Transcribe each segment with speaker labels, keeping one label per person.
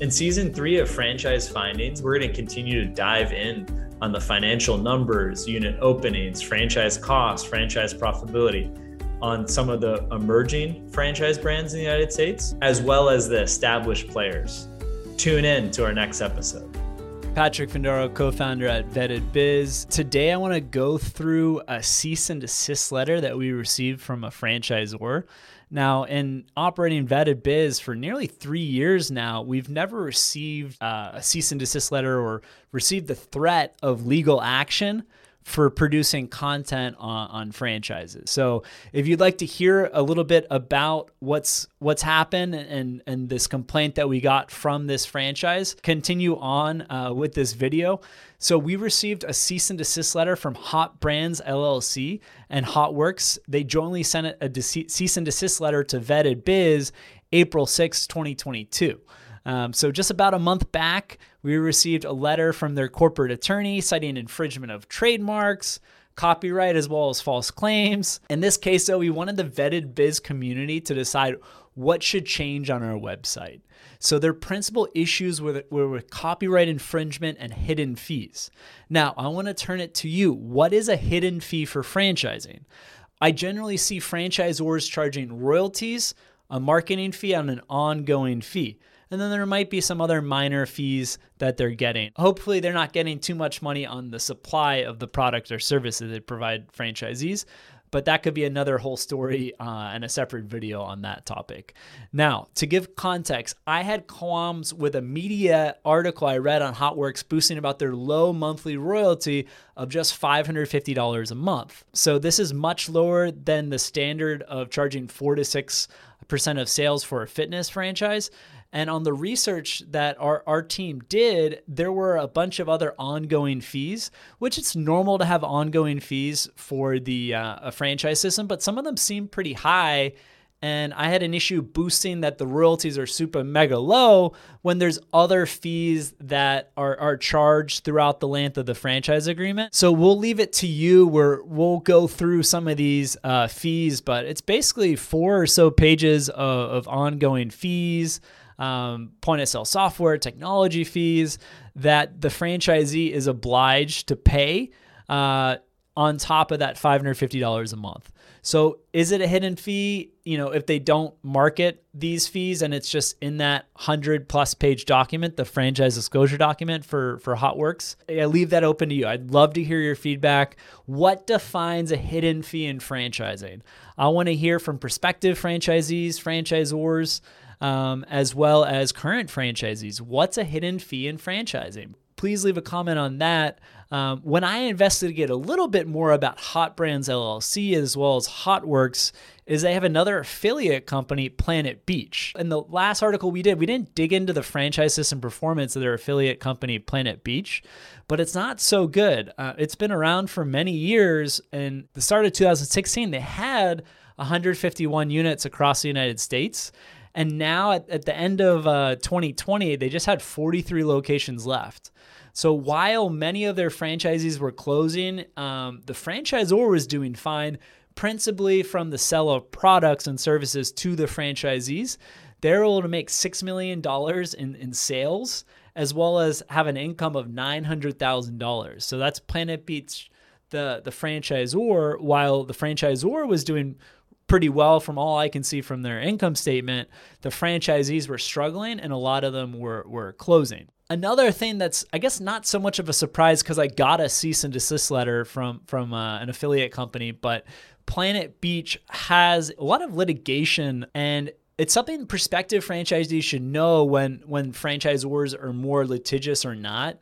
Speaker 1: In season three of Franchise Findings, we're going to continue to dive in on the financial numbers, unit openings, franchise costs, franchise profitability on some of the emerging franchise brands in the United States, as well as the established players. Tune in to our next episode.
Speaker 2: Patrick Findaro, co founder at Vetted Biz. Today, I want to go through a cease and desist letter that we received from a franchisor. Now, in operating Vetted Biz for nearly three years now, we've never received uh, a cease and desist letter or received the threat of legal action for producing content on, on, franchises. So if you'd like to hear a little bit about what's what's happened and and this complaint that we got from this franchise, continue on uh, with this video. So we received a cease and desist letter from Hot Brands LLC and HotWorks. They jointly sent a, cease and desist letter to Vetted Biz April 6, 2022. Um, so, just about a month back, we received a letter from their corporate attorney citing infringement of trademarks, copyright, as well as false claims. In this case, though, we wanted the vetted biz community to decide what should change on our website. So, their principal issues were, were with copyright infringement and hidden fees. Now, I want to turn it to you. What is a hidden fee for franchising? I generally see franchisors charging royalties, a marketing fee, and an ongoing fee and then there might be some other minor fees that they're getting. Hopefully, they're not getting too much money on the supply of the product or service that they provide franchisees. But that could be another whole story uh, and a separate video on that topic. Now, to give context, I had qualms with a media article I read on HotWorks boosting about their low monthly royalty of just $550 a month. So, this is much lower than the standard of charging 4 to 6% of sales for a fitness franchise. And on the research that our, our team did, there were a bunch of other ongoing fees, which it's normal to have ongoing fees for the uh, franchise system, but some of them seem pretty high. And I had an issue boosting that the royalties are super mega low when there's other fees that are, are charged throughout the length of the franchise agreement. So we'll leave it to you where we'll go through some of these uh, fees, but it's basically four or so pages of, of ongoing fees um, point of sale software, technology fees that the franchisee is obliged to pay uh, on top of that $550 a month. So is it a hidden fee? You know, if they don't market these fees and it's just in that 100 plus page document, the franchise disclosure document for for HotWorks, I leave that open to you. I'd love to hear your feedback. What defines a hidden fee in franchising? I want to hear from prospective franchisees, franchisors, um, as well as current franchisees. What's a hidden fee in franchising? Please leave a comment on that. Um, when I investigated a little bit more about Hot Brands LLC as well as HotWorks, is they have another affiliate company, Planet Beach. In the last article we did, we didn't dig into the franchise system performance of their affiliate company, Planet Beach, but it's not so good. Uh, it's been around for many years. And the start of 2016, they had 151 units across the United States. And now at, at the end of uh, 2020, they just had 43 locations left. So while many of their franchisees were closing, um, the franchisor was doing fine, principally from the sale of products and services to the franchisees. They're able to make $6 million in, in sales as well as have an income of $900,000. So that's Planet Beach, the, the franchisor, while the franchisor was doing pretty well from all I can see from their income statement. The franchisees were struggling and a lot of them were, were closing. Another thing that's, I guess, not so much of a surprise because I got a cease and desist letter from from uh, an affiliate company, but Planet Beach has a lot of litigation and it's something prospective franchisees should know when when franchisors are more litigious or not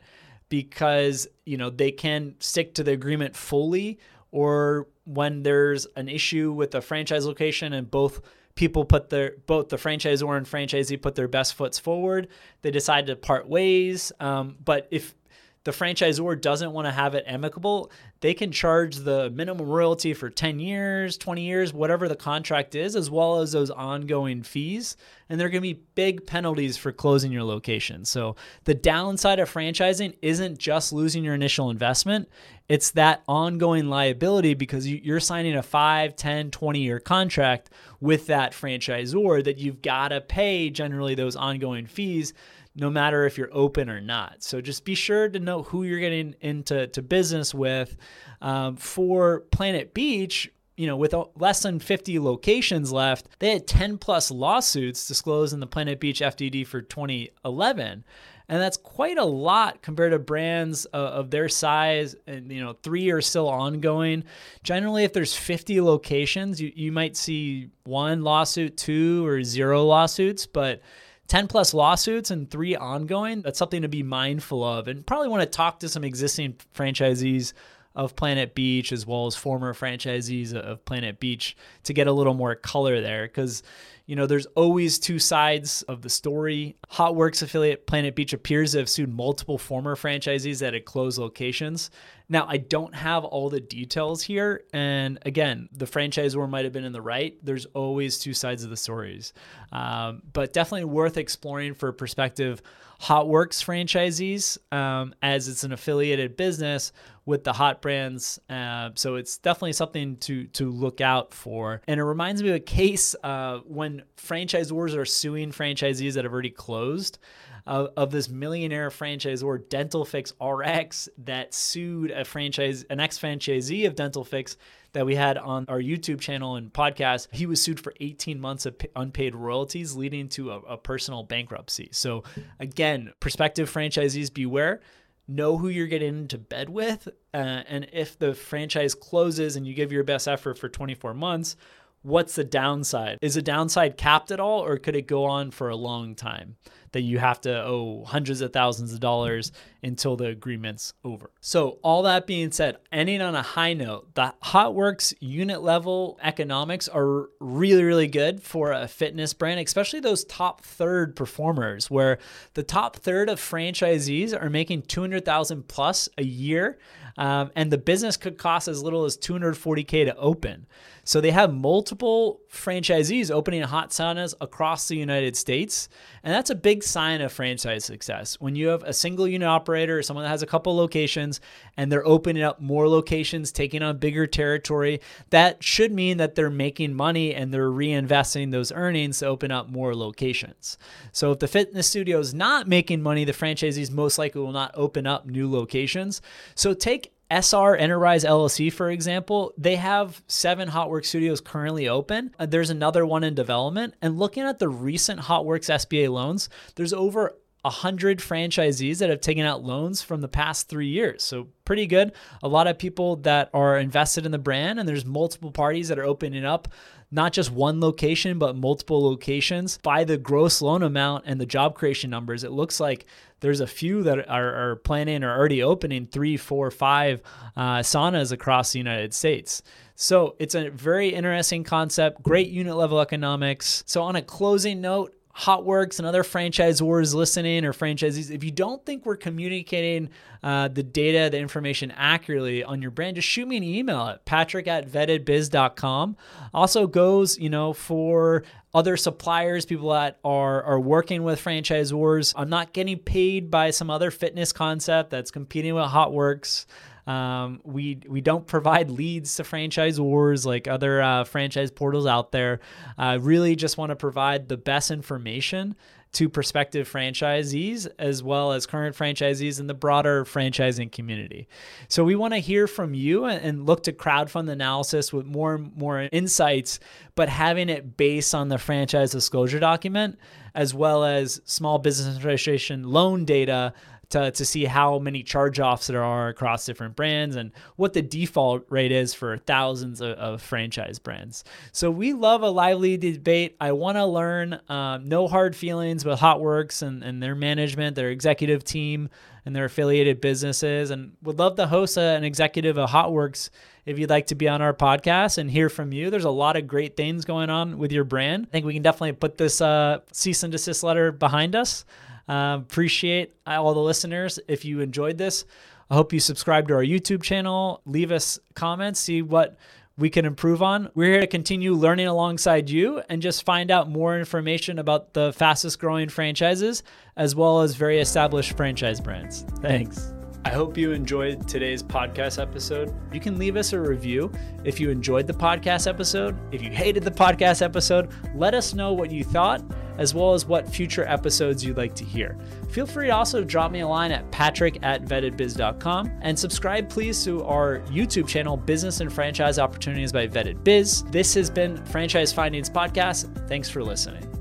Speaker 2: because you know they can stick to the agreement fully or when there's an issue with a franchise location and both people put their both the franchisor and franchisee put their best foots forward they decide to part ways. Um, but if the franchisor doesn't want to have it amicable, they can charge the minimum royalty for 10 years, 20 years, whatever the contract is, as well as those ongoing fees. And there are going to be big penalties for closing your location. So the downside of franchising isn't just losing your initial investment, it's that ongoing liability because you're signing a 5, 10, 20 year contract with that franchisor that you've got to pay generally those ongoing fees no matter if you're open or not. So just be sure to know who you're getting into to business with. Um, for Planet Beach, you know, with less than 50 locations left, they had 10 plus lawsuits disclosed in the Planet Beach FDD for 2011. And that's quite a lot compared to brands uh, of their size. And, you know, three are still ongoing. Generally, if there's 50 locations, you, you might see one lawsuit, two, or zero lawsuits. But 10 plus lawsuits and three ongoing, that's something to be mindful of. And probably want to talk to some existing franchisees of Planet Beach as well as former franchisees of Planet Beach to get a little more color there because you know there's always two sides of the story. Hotworks affiliate Planet Beach appears to have sued multiple former franchisees that had closed locations. Now I don't have all the details here, and again, the franchisor might have been in the right. There's always two sides of the stories, um, but definitely worth exploring for prospective Hotworks franchisees um, as it's an affiliated business with the hot brands. Uh, so it's definitely something to to look out for. And it reminds me of a case uh, when franchisors are suing franchisees that have already closed. Uh, of this millionaire franchisor Dental Fix RX that sued a franchise, an ex franchisee of Dental Fix that we had on our YouTube channel and podcast. He was sued for 18 months of unpaid royalties, leading to a, a personal bankruptcy. So, again, prospective franchisees beware know who you're getting into bed with. Uh, and if the franchise closes and you give your best effort for 24 months, what's the downside? Is the downside capped at all, or could it go on for a long time? That you have to owe hundreds of thousands of dollars until the agreement's over. So, all that being said, ending on a high note, the Hotworks unit level economics are really, really good for a fitness brand, especially those top third performers, where the top third of franchisees are making 200,000 plus a year. Um, and the business could cost as little as 240K to open. So they have multiple franchisees opening hot saunas across the United States. And that's a big sign of franchise success. When you have a single unit operator or someone that has a couple locations and they're opening up more locations, taking on bigger territory, that should mean that they're making money and they're reinvesting those earnings to open up more locations. So if the fitness studio is not making money, the franchisees most likely will not open up new locations. So take SR Enterprise LLC, for example, they have seven Hotworks studios currently open. Uh, there's another one in development. And looking at the recent Hotworks SBA loans, there's over 100 franchisees that have taken out loans from the past three years. So, pretty good. A lot of people that are invested in the brand, and there's multiple parties that are opening up not just one location, but multiple locations. By the gross loan amount and the job creation numbers, it looks like there's a few that are, are planning or already opening three, four, five uh, saunas across the United States. So it's a very interesting concept, great unit level economics. So, on a closing note, Hotworks and other franchisors listening or franchisees, if you don't think we're communicating uh, the data, the information accurately on your brand, just shoot me an email at patrick at vettedbiz.com. Also goes, you know, for other suppliers, people that are, are working with franchisors. I'm not getting paid by some other fitness concept that's competing with Hotworks. Um, we we don't provide leads to franchisors like other uh, franchise portals out there. Uh, really, just want to provide the best information to prospective franchisees as well as current franchisees in the broader franchising community. So we want to hear from you and look to crowdfund analysis with more and more insights, but having it based on the franchise disclosure document as well as small business registration loan data to, to see how many charge offs there are across different brands and what the default rate is for thousands of, of franchise brands. So we love a lively debate. I want to learn. Um, no hard feelings with Hotworks and, and their management, their executive team, and their affiliated businesses. And would love to host a, an executive of Hotworks if you'd like to be on our podcast and hear from you. There's a lot of great things going on with your brand. I think we can definitely put this uh, cease and desist letter behind us. Uh, appreciate all the listeners. If you enjoyed this, I hope you subscribe to our YouTube channel, leave us comments, see what we can improve on. We're here to continue learning alongside you and just find out more information about the fastest growing franchises as well as very established franchise brands. Thanks. I hope you enjoyed today's podcast episode. You can leave us a review if you enjoyed the podcast episode. If you hated the podcast episode, let us know what you thought as well as what future episodes you'd like to hear. Feel free to also drop me a line at patrick at vettedbiz.com and subscribe, please, to our YouTube channel, Business and Franchise Opportunities by Vetted Biz. This has been Franchise Findings Podcast. Thanks for listening.